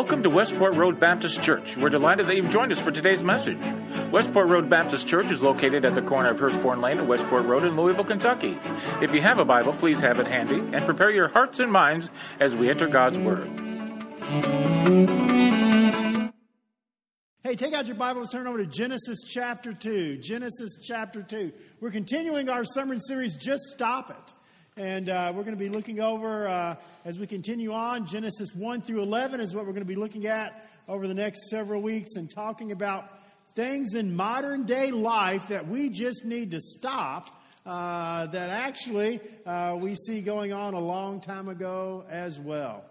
Welcome to Westport Road Baptist Church. We're delighted that you've joined us for today's message. Westport Road Baptist Church is located at the corner of Hurstbourne Lane and Westport Road in Louisville, Kentucky. If you have a Bible, please have it handy and prepare your hearts and minds as we enter God's Word. Hey, take out your Bibles, turn over to Genesis chapter 2. Genesis chapter 2. We're continuing our sermon series, Just Stop It. And uh, we're going to be looking over, uh, as we continue on, Genesis 1 through 11 is what we're going to be looking at over the next several weeks and talking about things in modern day life that we just need to stop uh, that actually uh, we see going on a long time ago as well.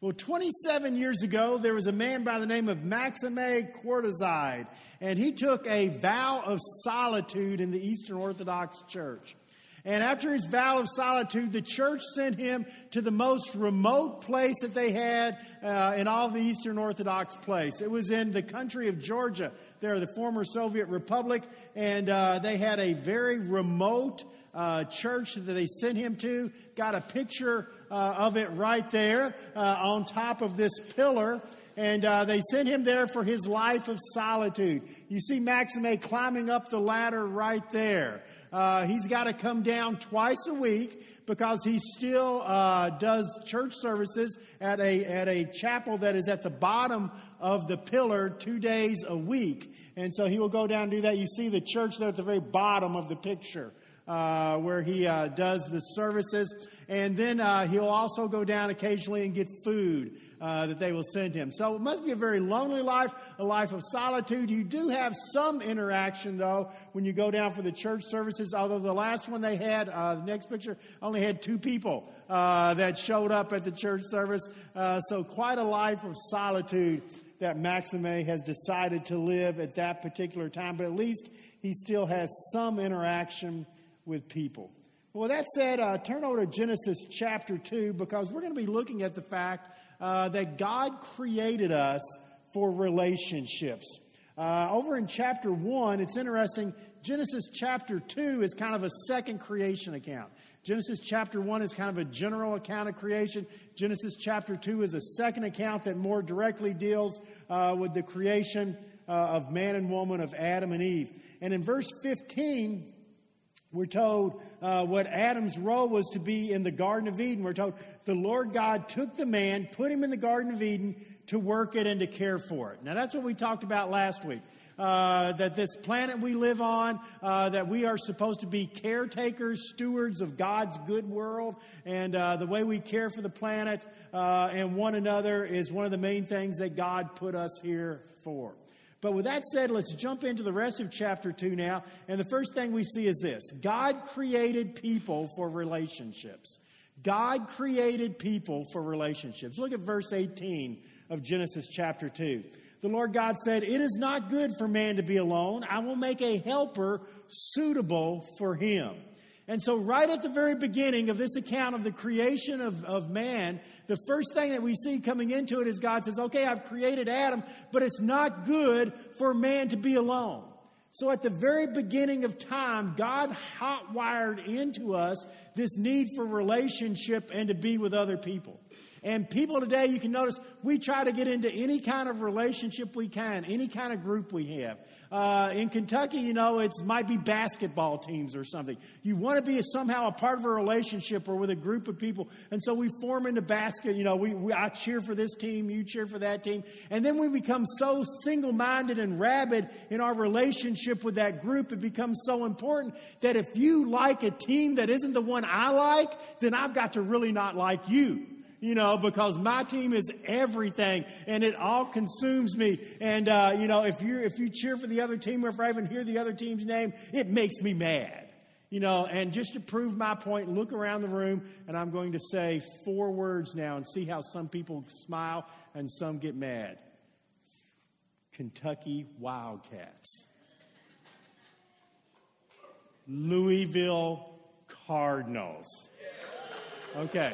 Well, 27 years ago, there was a man by the name of Maxime Qavtaradze, and he took a vow of solitude in the Eastern Orthodox Church. And after his vow of solitude, the church sent him to the most remote place that they had uh, in all the Eastern Orthodox place. It was in the country of Georgia, there, the former Soviet Republic, and uh, they had a very remote uh, church that they sent him to. Got a picture uh, of it right there uh, on top of this pillar. And uh, they sent him there for his life of solitude. You see Maxime climbing up the ladder right there. Uh, he's got to come down twice a week because he still uh, does church services at a, at a chapel that is at the bottom of the pillar two days a week. And so he will go down and do that. You see the church there at the very bottom of the picture. Uh, where he uh, does the services. And then uh, he'll also go down occasionally and get food uh, that they will send him. So it must be a very lonely life, a life of solitude. You do have some interaction, though, when you go down for the church services, although the last one they had, uh, the next picture, only had two people uh, that showed up at the church service. Uh, so quite a life of solitude that Maxime has decided to live at that particular time, but at least he still has some interaction with people. Well, that said, uh, turn over to Genesis chapter 2 because we're going to be looking at the fact uh, that God created us for relationships. Uh, over in chapter 1, it's interesting. Genesis chapter 2 is kind of a second creation account. Genesis chapter 1 is kind of a general account of creation. Genesis chapter 2 is a second account that more directly deals uh, with the creation uh, of man and woman, of Adam and Eve. And in verse 15, we're told uh, what Adam's role was to be in the Garden of Eden. We're told the Lord God took the man, put him in the Garden of Eden to work it and to care for it. Now, that's what we talked about last week. Uh, that this planet we live on, uh, that we are supposed to be caretakers, stewards of God's good world, and uh, the way we care for the planet uh, and one another is one of the main things that God put us here for. But with that said, let's jump into the rest of chapter 2 now. And the first thing we see is this God created people for relationships. God created people for relationships. Look at verse 18 of Genesis chapter 2. The Lord God said, It is not good for man to be alone. I will make a helper suitable for him. And so, right at the very beginning of this account of the creation of, of man, the first thing that we see coming into it is God says, Okay, I've created Adam, but it's not good for man to be alone. So, at the very beginning of time, God hot wired into us this need for relationship and to be with other people. And people today, you can notice, we try to get into any kind of relationship we can, any kind of group we have. Uh, in Kentucky, you know, it might be basketball teams or something. You want to be a, somehow a part of a relationship or with a group of people. And so we form into basket. You know, we, we, I cheer for this team, you cheer for that team. And then we become so single minded and rabid in our relationship with that group, it becomes so important that if you like a team that isn't the one I like, then I've got to really not like you you know, because my team is everything and it all consumes me. And, uh, you know, if you if you cheer for the other team or if I even hear the other team's name, it makes me mad. You know, and just to prove my point, look around the room and I'm going to say four words now and see how some people smile and some get mad. Kentucky Wildcats. Louisville Cardinals. Okay.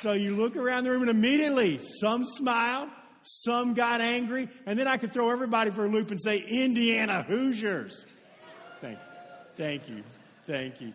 So you look around the room and immediately some smiled, some got angry, and then I could throw everybody for a loop and say, Indiana Hoosiers. Thank you. Thank you. Thank you.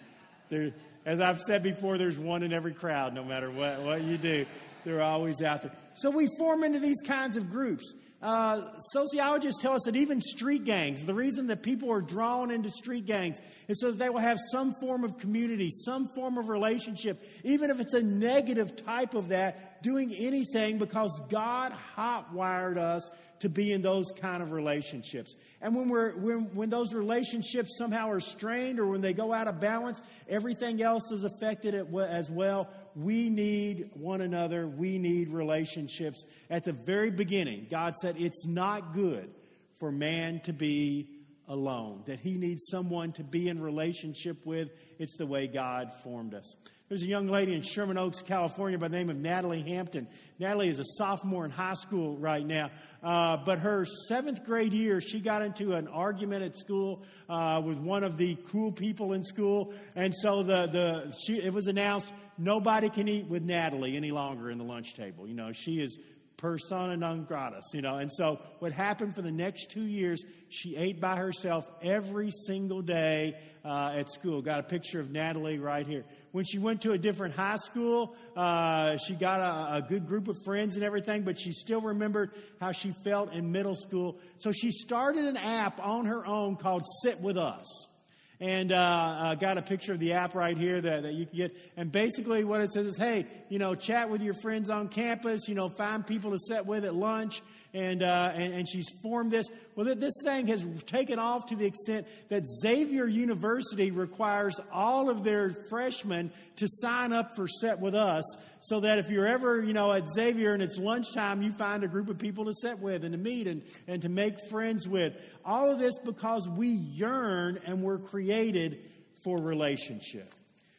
There, as I've said before, there's one in every crowd, no matter what, what you do. they're always out there. So we form into these kinds of groups. Uh, sociologists tell us that even street gangs, the reason that people are drawn into street gangs is so that they will have some form of community, some form of relationship, even if it's a negative type of that, doing anything because God hot-wired us to be in those kind of relationships. And when, we're, when, when those relationships somehow are strained or when they go out of balance, everything else is affected as well. We need one another. We need relationships. At the very beginning, God said it's not good for man to be alone, that he needs someone to be in relationship with. It's the way God formed us. There's a young lady in Sherman Oaks, California by the name of Natalie Hampton. Natalie is a sophomore in high school right now. Uh, but her seventh grade year, she got into an argument at school uh, with one of the cool people in school. And so the, the, she, it was announced nobody can eat with Natalie any longer in the lunch table. You know, she is persona non grata, you know. And so what happened for the next two years, she ate by herself every single day uh, at school. Got a picture of Natalie right here. When she went to a different high school, uh, she got a, a good group of friends and everything, but she still remembered how she felt in middle school. So she started an app on her own called Sit With Us and uh, uh, got a picture of the app right here that, that you can get. And basically, what it says is, hey, you know, chat with your friends on campus. You know, find people to sit with at lunch and, uh, and, and, she's formed this. Well, this thing has taken off to the extent that Xavier University requires all of their freshmen to sign up for Sit With Us so that if you're ever, you know, at Xavier and it's lunchtime, you find a group of people to sit with and to meet and, and to make friends with. All of this because we yearn and we're created for relationship.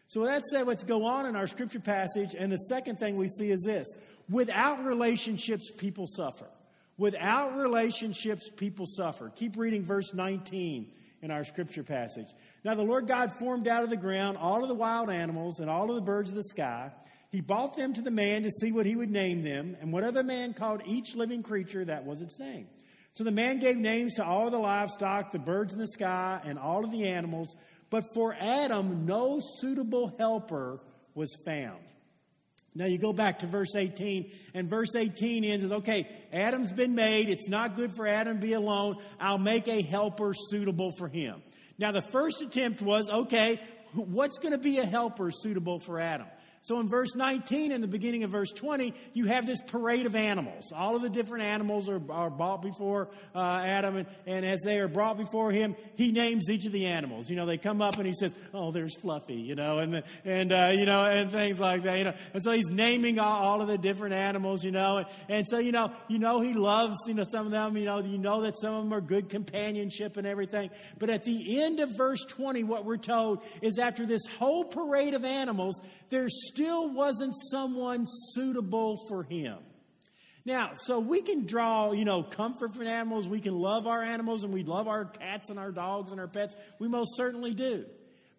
So with that said, let's go on in our scripture passage. And the second thing we see is this without relationships, people suffer. Without relationships, people suffer. Keep reading verse 19 in our scripture passage. Now, the Lord God formed out of the ground all of the wild animals and all of the birds of the sky. He brought them to the man to see what he would name them, and whatever man called each living creature, that was its name. So the man gave names to all the livestock, the birds in the sky, and all of the animals. But for Adam, no suitable helper was found. Now you go back to verse 18, and verse 18 ends with, okay, Adam's been made. It's not good for Adam to be alone. I'll make a helper suitable for him. Now the first attempt was, okay, what's going to be a helper suitable for Adam? So in verse 19 and the beginning of verse 20, you have this parade of animals. All of the different animals are, are brought before uh, Adam, and, and as they are brought before him, he names each of the animals. You know, they come up and he says, "Oh, there's Fluffy," you know, and and uh, you know, and things like that. You know, and so he's naming all, all of the different animals. You know, and, and so you know, you know, he loves you know some of them. You know, you know that some of them are good companionship and everything. But at the end of verse 20, what we're told is after this whole parade of animals, there's still wasn't someone suitable for him. Now, so we can draw, you know, comfort from animals. We can love our animals and we love our cats and our dogs and our pets. We most certainly do.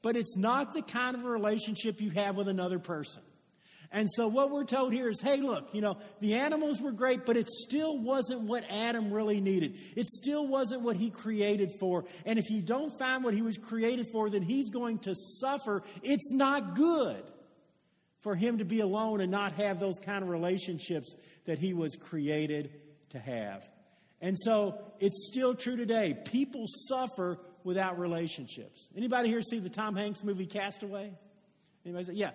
But it's not the kind of relationship you have with another person. And so what we're told here is, hey, look, you know, the animals were great, but it still wasn't what Adam really needed. It still wasn't what he created for. And if you don't find what he was created for, then he's going to suffer. It's not good for him to be alone and not have those kind of relationships that he was created to have. And so it's still true today. People suffer without relationships. Anybody here see the Tom Hanks movie Castaway? Anybody say, yeah.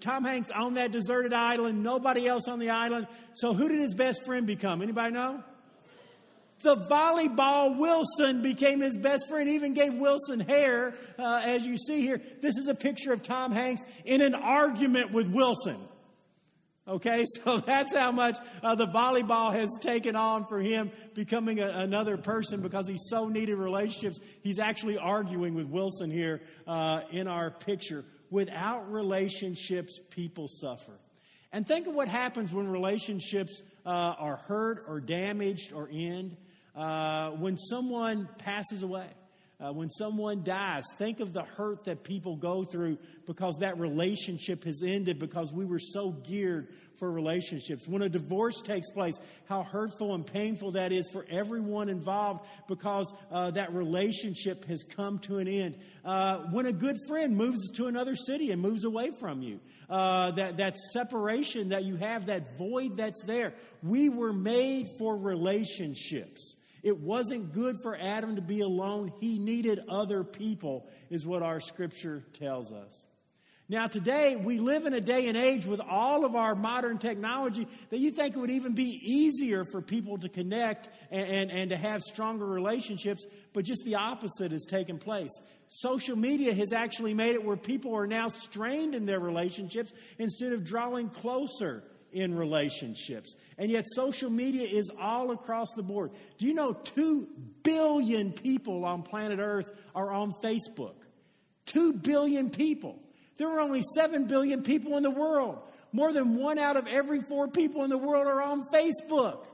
Tom Hanks on that deserted island, nobody else on the island. So who did his best friend become? Anybody know? The volleyball Wilson became his best friend, even gave Wilson hair, uh, as you see here. This is a picture of Tom Hanks in an argument with Wilson. Okay, so that's how much uh, the volleyball has taken on for him becoming a, another person because he so needed relationships. He's actually arguing with Wilson here uh, in our picture. Without relationships, people suffer. And think of what happens when relationships uh, are hurt or damaged or end uh, when someone passes away. Uh, when someone dies, think of the hurt that people go through because that relationship has ended because we were so geared for relationships. When a divorce takes place, how hurtful and painful that is for everyone involved because uh, that relationship has come to an end. Uh, when a good friend moves to another city and moves away from you, uh, that, that separation that you have, that void that's there. We were made for relationships. It wasn't good for Adam to be alone. He needed other people, is what our scripture tells us. Now, today, we live in a day and age with all of our modern technology that you think it would even be easier for people to connect and, and, and, to have stronger relationships, but just the opposite has taken place. Social media has actually made it where people are now strained in their relationships instead of drawing closer in relationships. And yet, social media is all across the board. Do you know 2 billion people on planet Earth are on Facebook? 2 billion people. There are only 7 billion people in the world. More than one out of every four people in the world are on Facebook.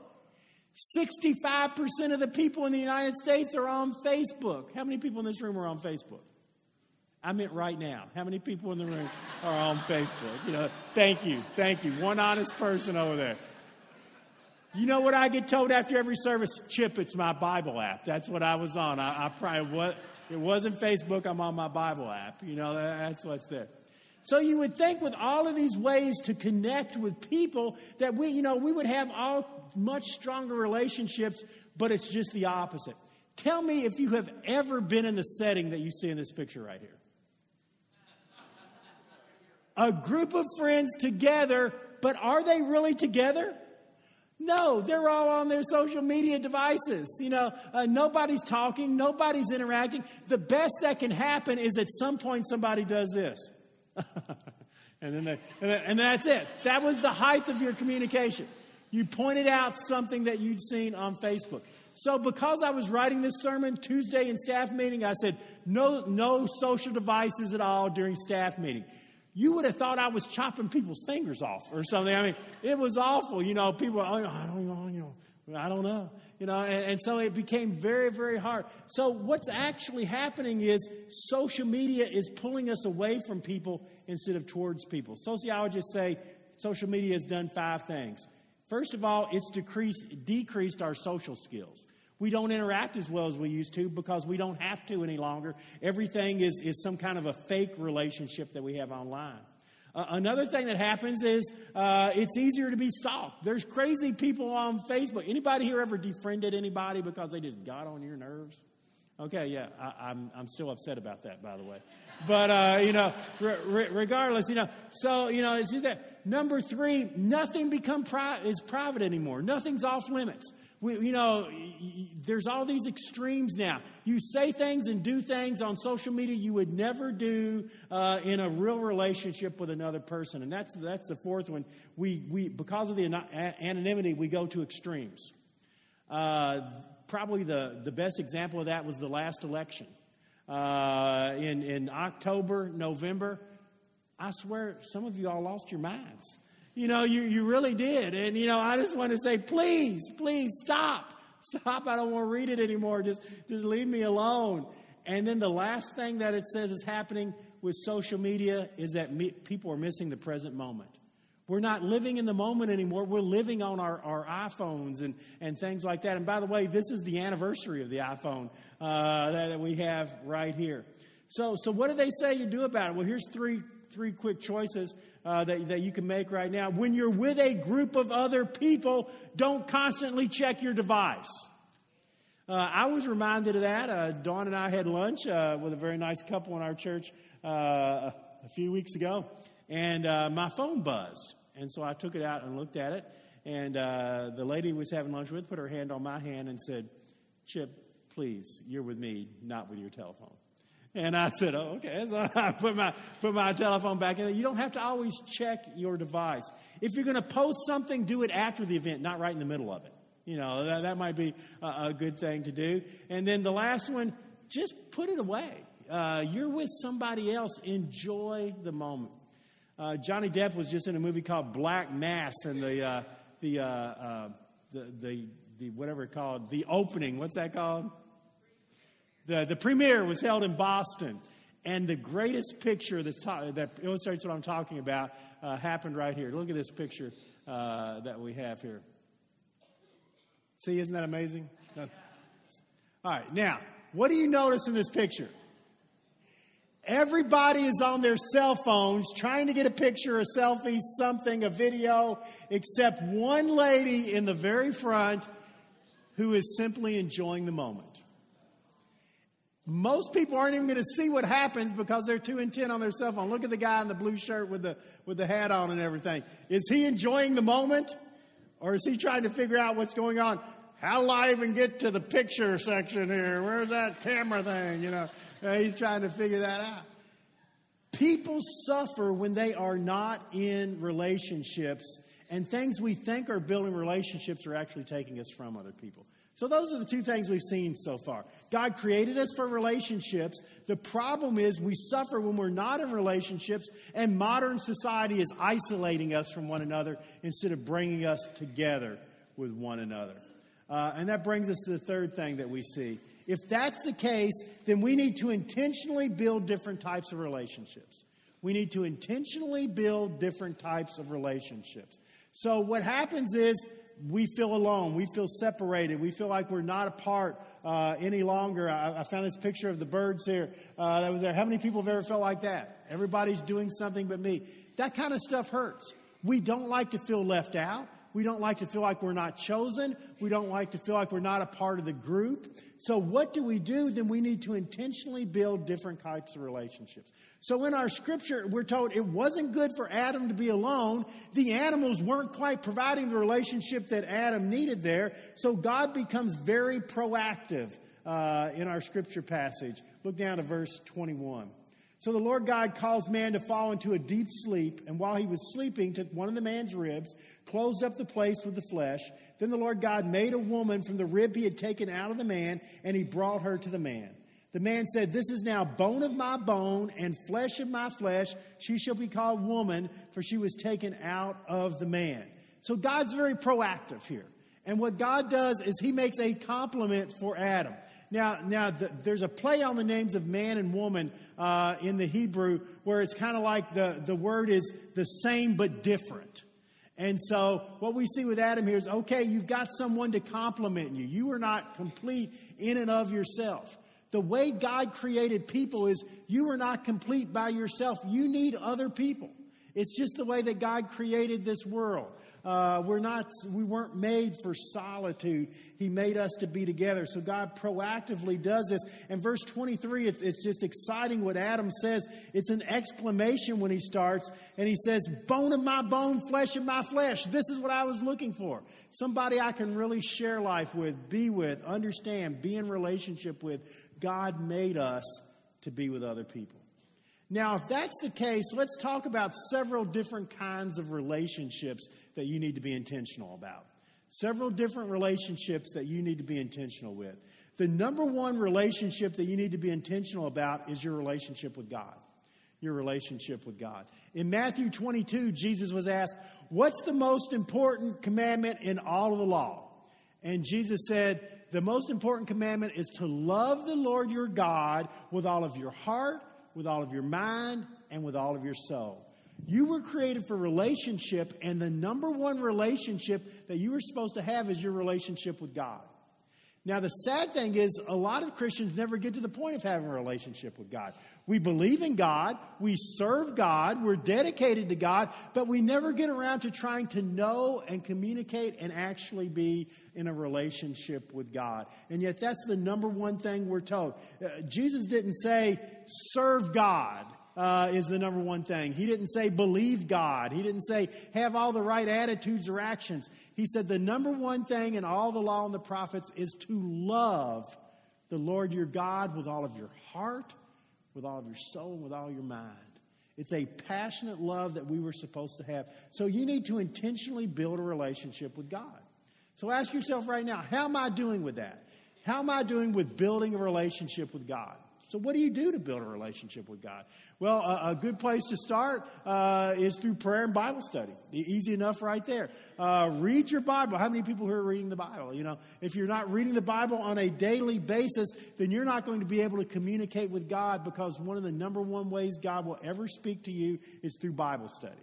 65% of the people in the United States are on Facebook. How many people in this room are on Facebook? I meant right now. How many people in the room are on Facebook? You know, thank you, thank you. One honest person over there. You know what I get told after every service? Chip, it's my Bible app. That's what I was on. I, I probably what it wasn't Facebook. I'm on my Bible app. You know, that's what's there. So you would think with all of these ways to connect with people that we, you know, we would have all much stronger relationships, but it's just the opposite. Tell me if you have ever been in the setting that you see in this picture right here. A group of friends together, but are they really together? No, they're all on their social media devices. You know, uh, nobody's talking, nobody's interacting. The best that can happen is at some point somebody does this. and, then they, and, and that's it. That was the height of your communication. You pointed out something that you'd seen on Facebook. So, because I was writing this sermon Tuesday in staff meeting, I said, no, no social devices at all during staff meeting you would have thought I was chopping people's fingers off or something. I mean, it was awful. You know, people, oh, I don't know, you know, I don't know. You know, and, and, so it became very, very hard. So what's actually happening is social media is pulling us away from people instead of towards people. Sociologists say social media has done five things. First of all, it's decreased, decreased our social skills. We don't interact as well as we used to because we don't have to any longer. Everything is, is some kind of a fake relationship that we have online. Uh, another thing that happens is uh, it's easier to be stalked. There's crazy people on Facebook. Anybody here ever defriended anybody because they just got on your nerves? Okay, yeah, I, am I'm, I'm still upset about that, by the way. But, uh, you know, re- regardless, you know, so, you know, see that. Number three, nothing become pri- is private anymore. Nothing's off limits. We, you know, there's all these extremes now. You say things and do things on social media you would never do uh, in a real relationship with another person. And that's, that's the fourth one. We, we, because of the anonymity, we go to extremes. Uh, probably the, the best example of that was the last election. Uh, in, in October, November, I swear some of you all lost your minds. You know, you, you really did. And, you know, I just want to say, please, please stop. Stop. I don't want to read it anymore. Just, just leave me alone. And then the last thing that it says is happening with social media is that me, people are missing the present moment. We're not living in the moment anymore. We're living on our, our iPhones and, and things like that. And by the way, this is the anniversary of the iPhone uh, that, we have right here. So, so what do they say you do about it? Well, here's three, three quick choices uh, that, that you can make right now. When you're with a group of other people, don't constantly check your device. Uh, I was reminded of that. Uh, Dawn and I had lunch uh, with a very nice couple in our church uh, a few weeks ago, and uh, my phone buzzed. And so I took it out and looked at it, and the lady was having lunch with put her hand on my hand and said, Chip, please, you're with me, not with your telephone. And I said, oh, okay. So I put my, put my telephone back in. You don't have to always check your device. If you're going to post something, do it after the event, not right in the middle of it. You know, that, that might be a, a good thing to do. And then the last one, just put it away. Uh, you're with somebody else. Enjoy the moment. Uh, Johnny Depp was just in a movie called Black Mass, and the, uh, the, uh, uh, the, the, the, whatever it called, the opening, what's that called? The, the premiere was held in Boston. And the greatest picture ta- that illustrates what I'm talking about uh, happened right here. Look at this picture uh, that we have here. See, isn't that amazing? All right, now, what do you notice in this picture? Everybody is on their cell phones trying to get a picture, a selfie, something, a video, except one lady in the very front who is simply enjoying the moment. Most people aren't even going to see what happens because they're too intent on their cell phone. Look at the guy in the blue shirt with the, with the hat on and everything. Is he enjoying the moment? Or is he trying to figure out what's going on? How do I even get to the picture section here? Where's that camera thing? You know, uh, he's trying to figure that out. People suffer when they are not in relationships, and things we think are building relationships are actually taking us from other people. So, those are the two things we've seen so far. God created us for relationships. The problem is we suffer when we're not in relationships, and modern society is isolating us from one another instead of bringing us together with one another. Uh, and that brings us to the third thing that we see. If that's the case, then we need to intentionally build different types of relationships. We need to intentionally build different types of relationships. So, what happens is we feel alone. We feel separated. We feel like we're not a part uh, any longer. I, I, found this picture of the birds here uh, that was there. How many people have ever felt like that? Everybody's doing something but me. That kind of stuff hurts. We don't like to feel left out. We don't like to feel like we're not chosen. We don't like to feel like we're not a part of the group. So, what do we do? Then we need to intentionally build different types of relationships. So, in our scripture, we're told it wasn't good for Adam to be alone. The animals weren't quite providing the relationship that Adam needed there. So, God becomes very proactive uh, in our scripture passage. Look down to verse 21. So the Lord God caused man to fall into a deep sleep, and while he was sleeping, took one of the man's ribs, closed up the place with the flesh. Then the Lord God made a woman from the rib he had taken out of the man, and he brought her to the man. The man said, This is now bone of my bone and flesh of my flesh. She shall be called woman, for she was taken out of the man. So God's very proactive here. And what God does is he makes a complement for Adam. Now, now the, there's a play on the names of man and woman uh, in the Hebrew where it's kind of like the, the word is the same but different. And so, what we see with Adam here is okay, you've got someone to complement you. You are not complete in and of yourself. The way God created people is you are not complete by yourself. You need other people. It's just the way that God created this world. Uh, we're not, we weren't made for solitude. He made us to be together. So God proactively does this. And verse 23, it's, it's just exciting what Adam says. It's an exclamation when he starts. And he says, Bone of my bone, flesh of my flesh. This is what I was looking for. Somebody I can really share life with, be with, understand, be in relationship with. God made us to be with other people. Now, if that's the case, let's talk about several different kinds of relationships that you need to be intentional about. Several different relationships that you need to be intentional with. The number one relationship that you need to be intentional about is your relationship with God. Your relationship with God. In Matthew 22, Jesus was asked, What's the most important commandment in all of the law? And Jesus said, The most important commandment is to love the Lord your God with all of your heart, with all of your mind, and with all of your soul. You were created for relationship, and the number one relationship that you were supposed to have is your relationship with God. Now, the sad thing is, a lot of Christians never get to the point of having a relationship with God. We believe in God, we serve God, we're dedicated to God, but we never get around to trying to know and communicate and actually be in a relationship with God. And yet, that's the number one thing we're told. Uh, Jesus didn't say, serve God uh, is the number one thing. He didn't say believe God. He didn't say have all the right attitudes or actions. He said the number one thing in all the law and the prophets is to love the Lord your God with all of your heart, with all of your soul, and with all your mind. It's a passionate love that we were supposed to have. So you need to intentionally build a relationship with God. So ask yourself right now, how am I doing with that? How am I doing with building a relationship with God? So, what do you do to build a relationship with God? Well, a, a good place to start uh, is through prayer and Bible study. Easy enough, right there. Uh, read your Bible. How many people here are reading the Bible? You know, if you're not reading the Bible on a daily basis, then you're not going to be able to communicate with God because one of the number one ways God will ever speak to you is through Bible study.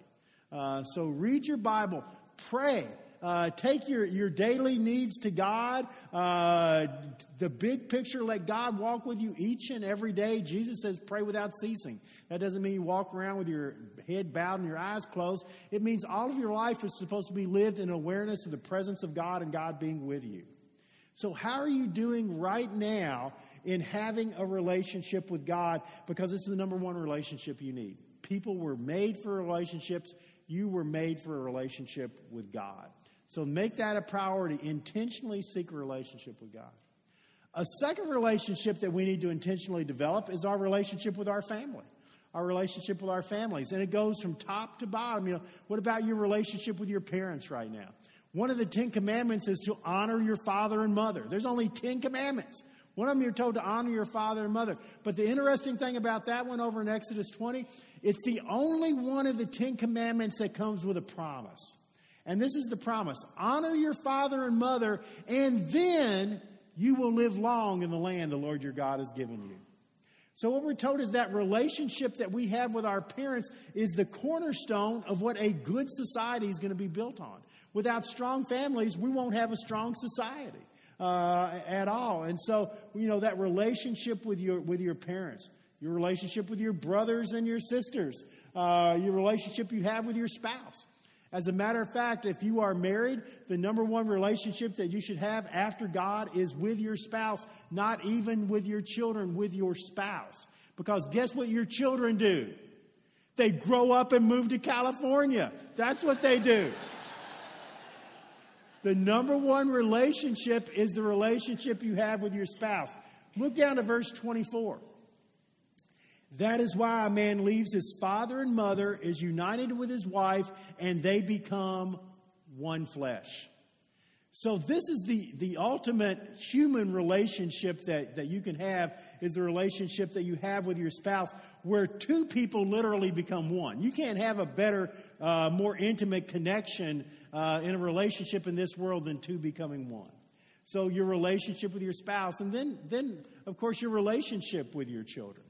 Uh, so, read your Bible, pray. Uh, take your, your daily needs to God. Uh, the big picture, let God walk with you each and every day. Jesus says, pray without ceasing. That doesn't mean you walk around with your head bowed and your eyes closed. It means all of your life is supposed to be lived in awareness of the presence of God and God being with you. So, how are you doing right now in having a relationship with God? Because it's the number one relationship you need. People were made for relationships. You were made for a relationship with God. So make that a priority. Intentionally seek a relationship with God. A second relationship that we need to intentionally develop is our relationship with our family. Our relationship with our families. And it goes from top to bottom. You know, what about your relationship with your parents right now? One of the Ten Commandments is to honor your father and mother. There's only Ten Commandments. One of them you're told to honor your father and mother. But the interesting thing about that one over in Exodus 20, it's the only one of the Ten Commandments that comes with a promise. And this is the promise honor your father and mother, and then you will live long in the land the Lord your God has given you. So, what we're told is that relationship that we have with our parents is the cornerstone of what a good society is going to be built on. Without strong families, we won't have a strong society uh, at all. And so, you know, that relationship with your, with your parents, your relationship with your brothers and your sisters, uh, your relationship you have with your spouse. As a matter of fact, if you are married, the number one relationship that you should have after God is with your spouse, not even with your children, with your spouse. Because guess what your children do? They grow up and move to California. That's what they do. the number one relationship is the relationship you have with your spouse. Look down to verse 24. That is why a man leaves his father and mother, is united with his wife, and they become one flesh. So this is the, the ultimate human relationship that, that you can have is the relationship that you have with your spouse where two people literally become one. You can't have a better, uh, more intimate connection uh, in a relationship in this world than two becoming one. So your relationship with your spouse, and then, then of course, your relationship with your children.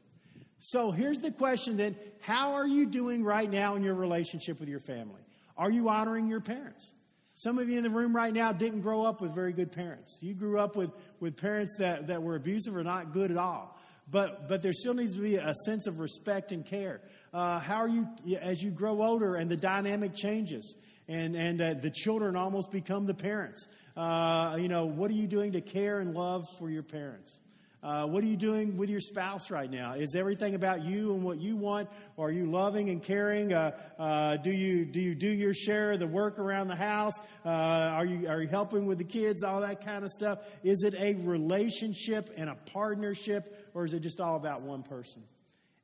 So here's the question then How are you doing right now in your relationship with your family? Are you honoring your parents? Some of you in the room right now didn't grow up with very good parents. You grew up with, with parents that, that were abusive or not good at all. But, but there still needs to be a sense of respect and care. Uh, how are you, as you grow older and the dynamic changes and, and uh, the children almost become the parents? Uh, you know, what are you doing to care and love for your parents? Uh, what are you doing with your spouse right now? Is everything about you and what you want? Or are you loving and caring? Uh, uh, do you do you do your share of the work around the house? Uh, are you are you helping with the kids? All that kind of stuff. Is it a relationship and a partnership, or is it just all about one person?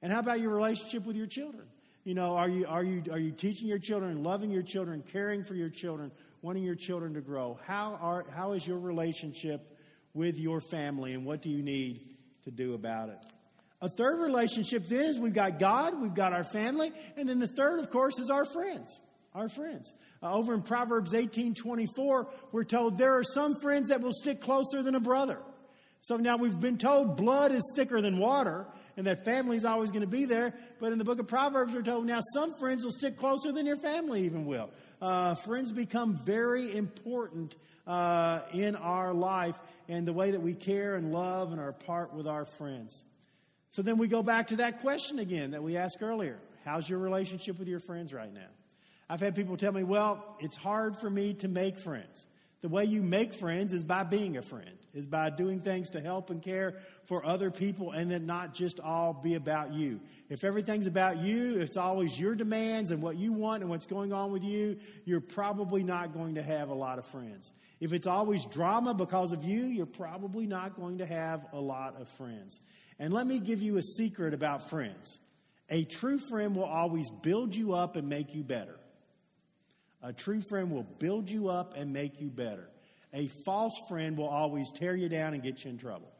And how about your relationship with your children? You know, are you are you are you teaching your children, loving your children, caring for your children, wanting your children to grow? How are how is your relationship? With your family and what do you need to do about it. A third relationship then is we've got God, we've got our family, and then the third, of course, is our friends. Our friends. Uh, over in Proverbs 18 24, we're told there are some friends that will stick closer than a brother. So now we've been told blood is thicker than water and that family is always going to be there. But in the book of Proverbs, we're told now some friends will stick closer than your family even will. Uh, friends become very important uh, in our life and the way that we care and love and are part with our friends. So then we go back to that question again that we asked earlier How's your relationship with your friends right now? I've had people tell me, well, it's hard for me to make friends. The way you make friends is by being a friend, is by doing things to help and care for other people and then not just all be about you. If everything's about you, if it's always your demands and what you want and what's going on with you, you're probably not going to have a lot of friends. If it's always drama because of you, you're probably not going to have a lot of friends. And let me give you a secret about friends. A true friend will always build you up and make you better. A true friend will build you up and make you better. A false friend will always tear you down and get you in trouble.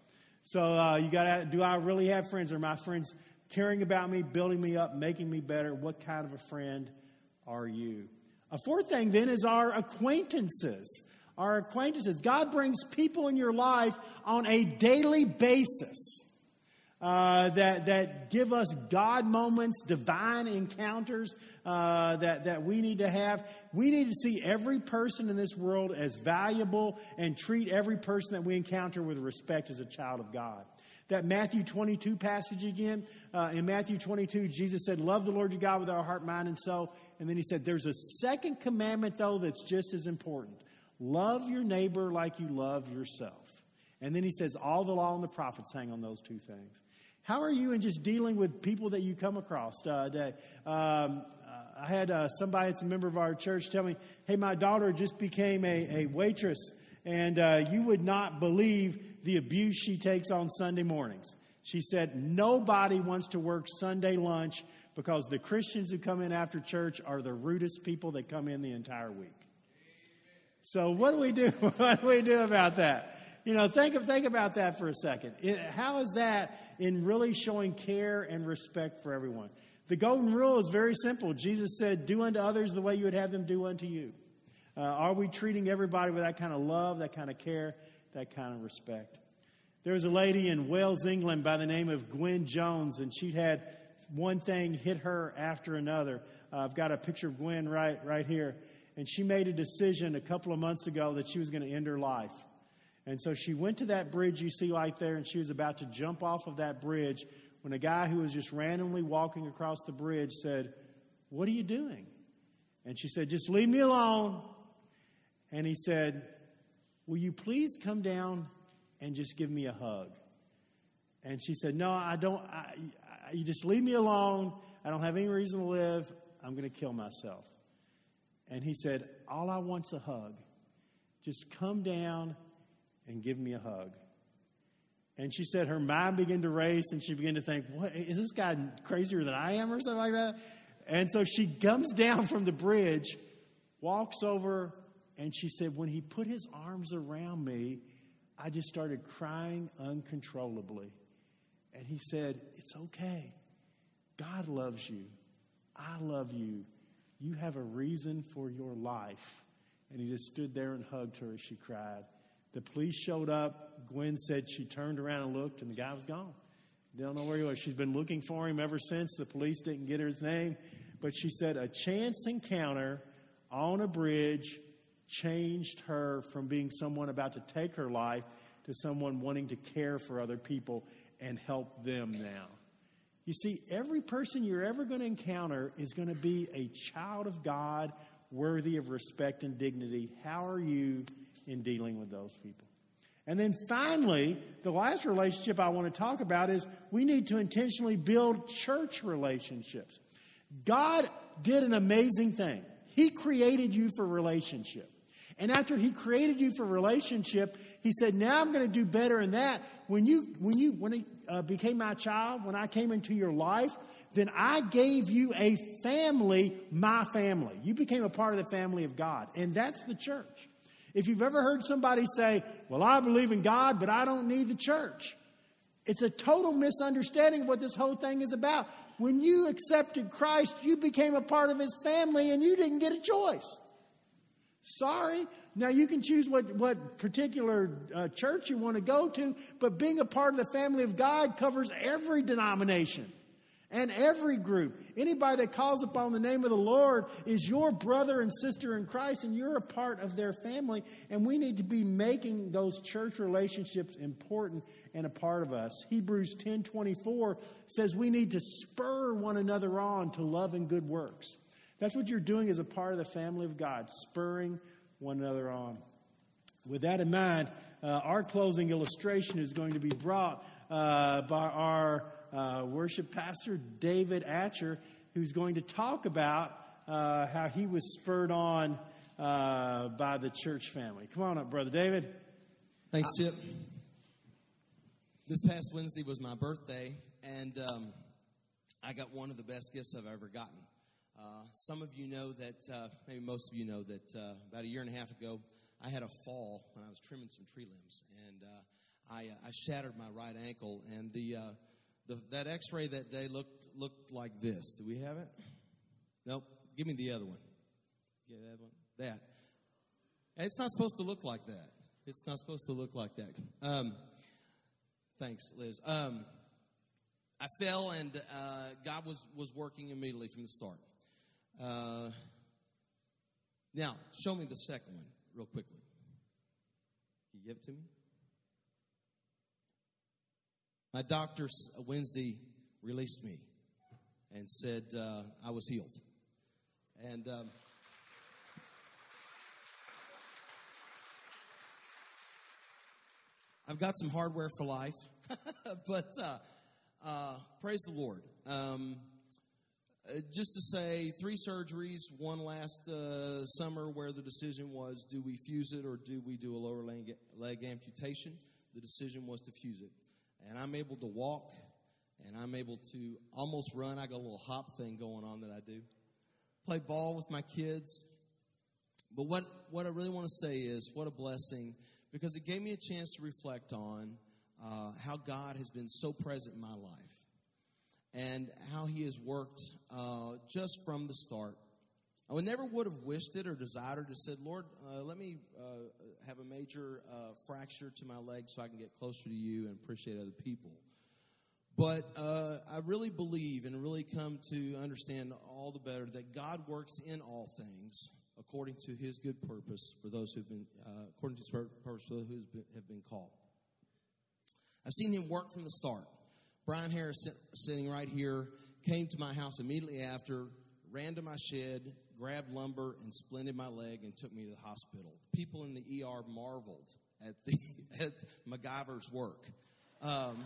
So uh, you got to do I really have friends? Are my friends caring about me, building me up, making me better? What kind of a friend are you? A fourth thing then is our acquaintances. Our acquaintances. God brings people in your life on a daily basis. Uh, that, that give us God moments, divine encounters uh, that, that we need to have. We need to see every person in this world as valuable and treat every person that we encounter with respect as a child of God. That Matthew 22 passage again, uh, in Matthew 22, Jesus said, Love the Lord your God with our heart, mind, and soul. And then he said, There's a second commandment, though, that's just as important love your neighbor like you love yourself. And then he says, All the law and the prophets hang on those two things. How are you in just dealing with people that you come across uh, today? Um, I had uh, somebody it's a member of our church tell me, hey, my daughter just became a, a waitress, and uh, you would not believe the abuse she takes on Sunday mornings. She said, nobody wants to work Sunday lunch because the Christians who come in after church are the rudest people that come in the entire week. So what do we do? what do we do about that? You know, think, think about that for a second. It, how is that in really showing care and respect for everyone. The golden rule is very simple. Jesus said, Do unto others the way you would have them do unto you. Uh, are we treating everybody with that kind of love, that kind of care, that kind of respect? There was a lady in Wales, England by the name of Gwen Jones, and she'd had one thing hit her after another. Uh, I've got a picture of Gwen right, right here. And she made a decision a couple of months ago that she was going to end her life. And so she went to that bridge you see right there, and she was about to jump off of that bridge when a guy who was just randomly walking across the bridge said, What are you doing? And she said, Just leave me alone. And he said, Will you please come down and just give me a hug? And she said, No, I don't. I, I, you just leave me alone. I don't have any reason to live. I'm going to kill myself. And he said, All I want's a hug. Just come down and give me a hug. And she said her mind began to race and she began to think, what, is this guy crazier than I am or something like that? And so she comes down from the bridge, walks over, and she said, when he put his arms around me, I just started crying uncontrollably. And he said, It's okay. God loves you. I love you. You have a reason for your life. And he just stood there and hugged her as she cried. The police showed up. Gwen said she turned around and looked, and the guy was gone. Don't know where he was. She's been looking for him ever since. The police didn't get his name. But she said a chance encounter on a bridge changed her from being someone about to take her life to someone wanting to care for other people and help them now. You see, every person you're ever going to encounter is going to be a child of God worthy of respect and dignity. How are you in dealing with those people. And then finally, the last relationship I want to talk about is we need to intentionally build church relationships. God did an amazing thing. He created you for relationship. And after he created you for relationship, he said, "Now I'm going to do better in that. When you when you when he uh, became my child, when I came into your life, then I gave you a family, my family. You became a part of the family of God, and that's the church. If you've ever heard somebody say, Well, I believe in God, but I don't need the church, it's a total misunderstanding of what this whole thing is about. When you accepted Christ, you became a part of his family and you didn't get a choice. Sorry. Now, you can choose what, what particular uh, church you want to go to, but being a part of the family of God covers every denomination and every group. Anybody that calls upon the name of the Lord is your brother and sister in Christ, and you're a part of their family. And we need to be making those church relationships important and a part of us. Hebrews 10 24 says we need to spur one another on to love and good works. That's what you're doing as a part of the family of God, spurring one another on. With that in mind, uh, our closing illustration is going to be brought uh, by our uh, worship pastor, David Atcher, who's going to talk about uh, how he was spurred on uh, by the church family. Come on up, Brother David. Thanks, Chip. This past Wednesday was my birthday, and um, I got one of the best gifts I've ever gotten. Uh, some of you know that, uh, maybe most of you know that uh, about a year and a half ago, I had a fall when I was trimming some tree limbs. And I, uh, I shattered my right ankle, and the, uh, the that X-ray that day looked looked like this. Do we have it? Nope. Give me the other one. Get that one. That. It's not supposed to look like that. It's not supposed to look like that. Um, thanks, Liz. Um, I fell, and uh, God was was working immediately from the start. Uh, now, show me the second one real quickly. Can you give it to me? My doctor uh, Wednesday released me and said uh, I was healed. And um, I've got some hardware for life, but uh, uh, praise the Lord. Um, uh, just to say, three surgeries, one last uh, summer where the decision was do we fuse it or do we do a lower leg, leg amputation? The decision was to fuse it. And I'm able to walk and I'm able to almost run. I got a little hop thing going on that I do. Play ball with my kids. But what, what I really want to say is what a blessing because it gave me a chance to reflect on uh, how God has been so present in my life and how he has worked uh, just from the start. I would never would have wished it or desired or said, Lord, uh, let me uh, have a major uh, fracture to my leg so I can get closer to you and appreciate other people. But uh, I really believe and really come to understand all the better that God works in all things according to his good purpose for those who've been, uh, according to his purpose for those who have been called. I've seen him work from the start. Brian Harris, sitting right here, came to my house immediately after, ran to my shed, grabbed lumber, and splinted my leg and took me to the hospital. People in the ER marveled at, the, at MacGyver's work. Um,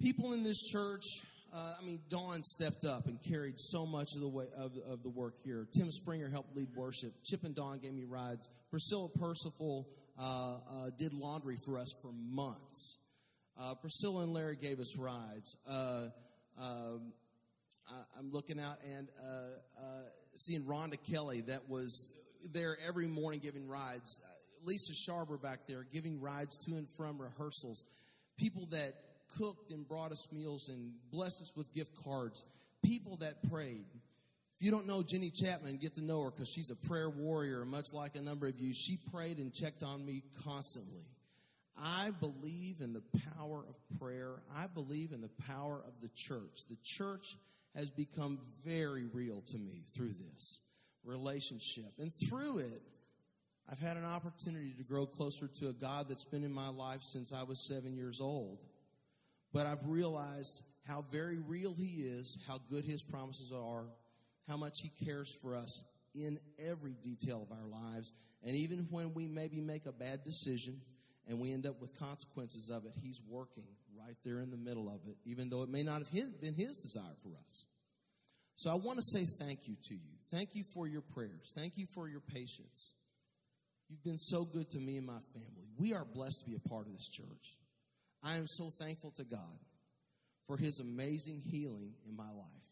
people in this church, uh, I mean, Dawn stepped up and carried so much of the way of, of the work here. Tim Springer helped lead worship. Chip and Dawn gave me rides. Priscilla Percival uh, uh, did laundry for us for months. Uh, Priscilla and Larry gave us rides. Uh, um, I, am looking out and uh, uh, seeing Rhonda Kelly that was there every morning giving rides. Uh, Lisa Sharber back there giving rides to and from rehearsals. People that cooked and brought us meals and blessed us with gift cards. People that prayed. If you don't know Jenny Chapman, get to know her because she's a prayer warrior, much like a number of you. She prayed and checked on me constantly. I believe in the power of prayer. I believe in the power of the church. The church has become very real to me through this relationship. And through it, I've had an opportunity to grow closer to a God that's been in my life since I was seven years old. But I've realized how very real He is, how good His promises are, how much He cares for us in every detail of our lives. And even when we maybe make a bad decision, and we end up with consequences of it, He's working right there in the middle of it, even though it may not have been His desire for us. So I want to say thank you to you. Thank you for your prayers. Thank you for your patience. You've been so good to me and my family. We are blessed to be a part of this church. I am so thankful to God for His amazing healing in my life.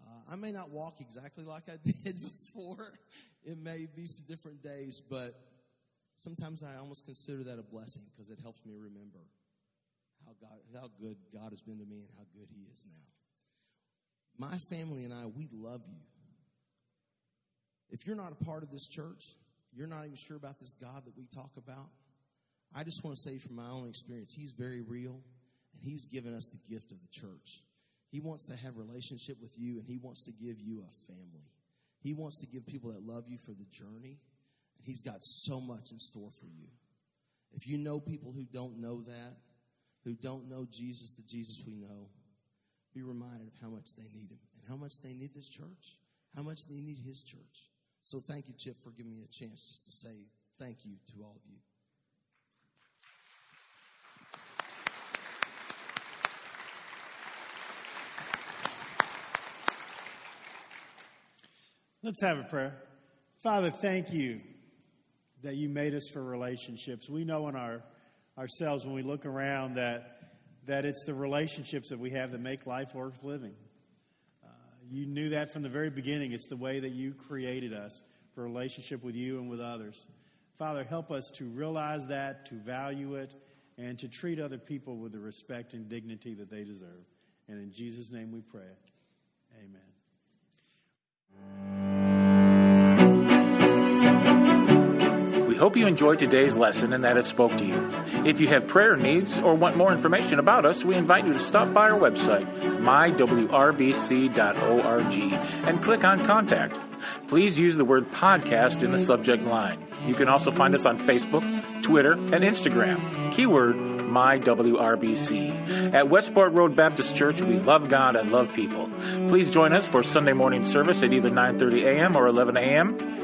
Uh, I may not walk exactly like I did before. It may be some different days, but sometimes I almost consider that a blessing because it helps me remember God, how good God has been to me and how good He is now. My family and I, we love you. If you're not a part of this church, you're not even sure about this God that we talk about. I just want to say from my own experience, He's very real, and He's given us the gift of the church. He wants to have relationship with you, and He wants to give you a family. He wants to give people that love you for the journey and He's got so much in store for you. If you know people who don't know that, who don't know Jesus, the Jesus we know, be reminded of how much they need Him and how much they need this church, how much they need His church. So thank you, Chip, for giving me a chance just to say thank you to all of you. Let's have a prayer. Father, thank you that you made us for relationships. We know in our ourselves when we look around that that it's the relationships that we have that make life worth living. Uh, you knew that from the very beginning. It's the way that you created us for relationship with you and with others. Father, help us to realize that, to value it, and to treat other people with the respect and dignity that they deserve. And in Jesus' name we pray. Amen. We hope you enjoyed today's lesson and that it spoke to you. If you have prayer needs or want more information about us, we invite you to stop by our website, mywrbc.org, and click on Contact. Please use the word podcast in the subject line. You can also find us on Facebook, Twitter, and Instagram. Keyword MyWRBC. At Westport Road Baptist Church, we love God and love people. Please join us for Sunday morning service at either 9:30 a.m. or 11 a.m.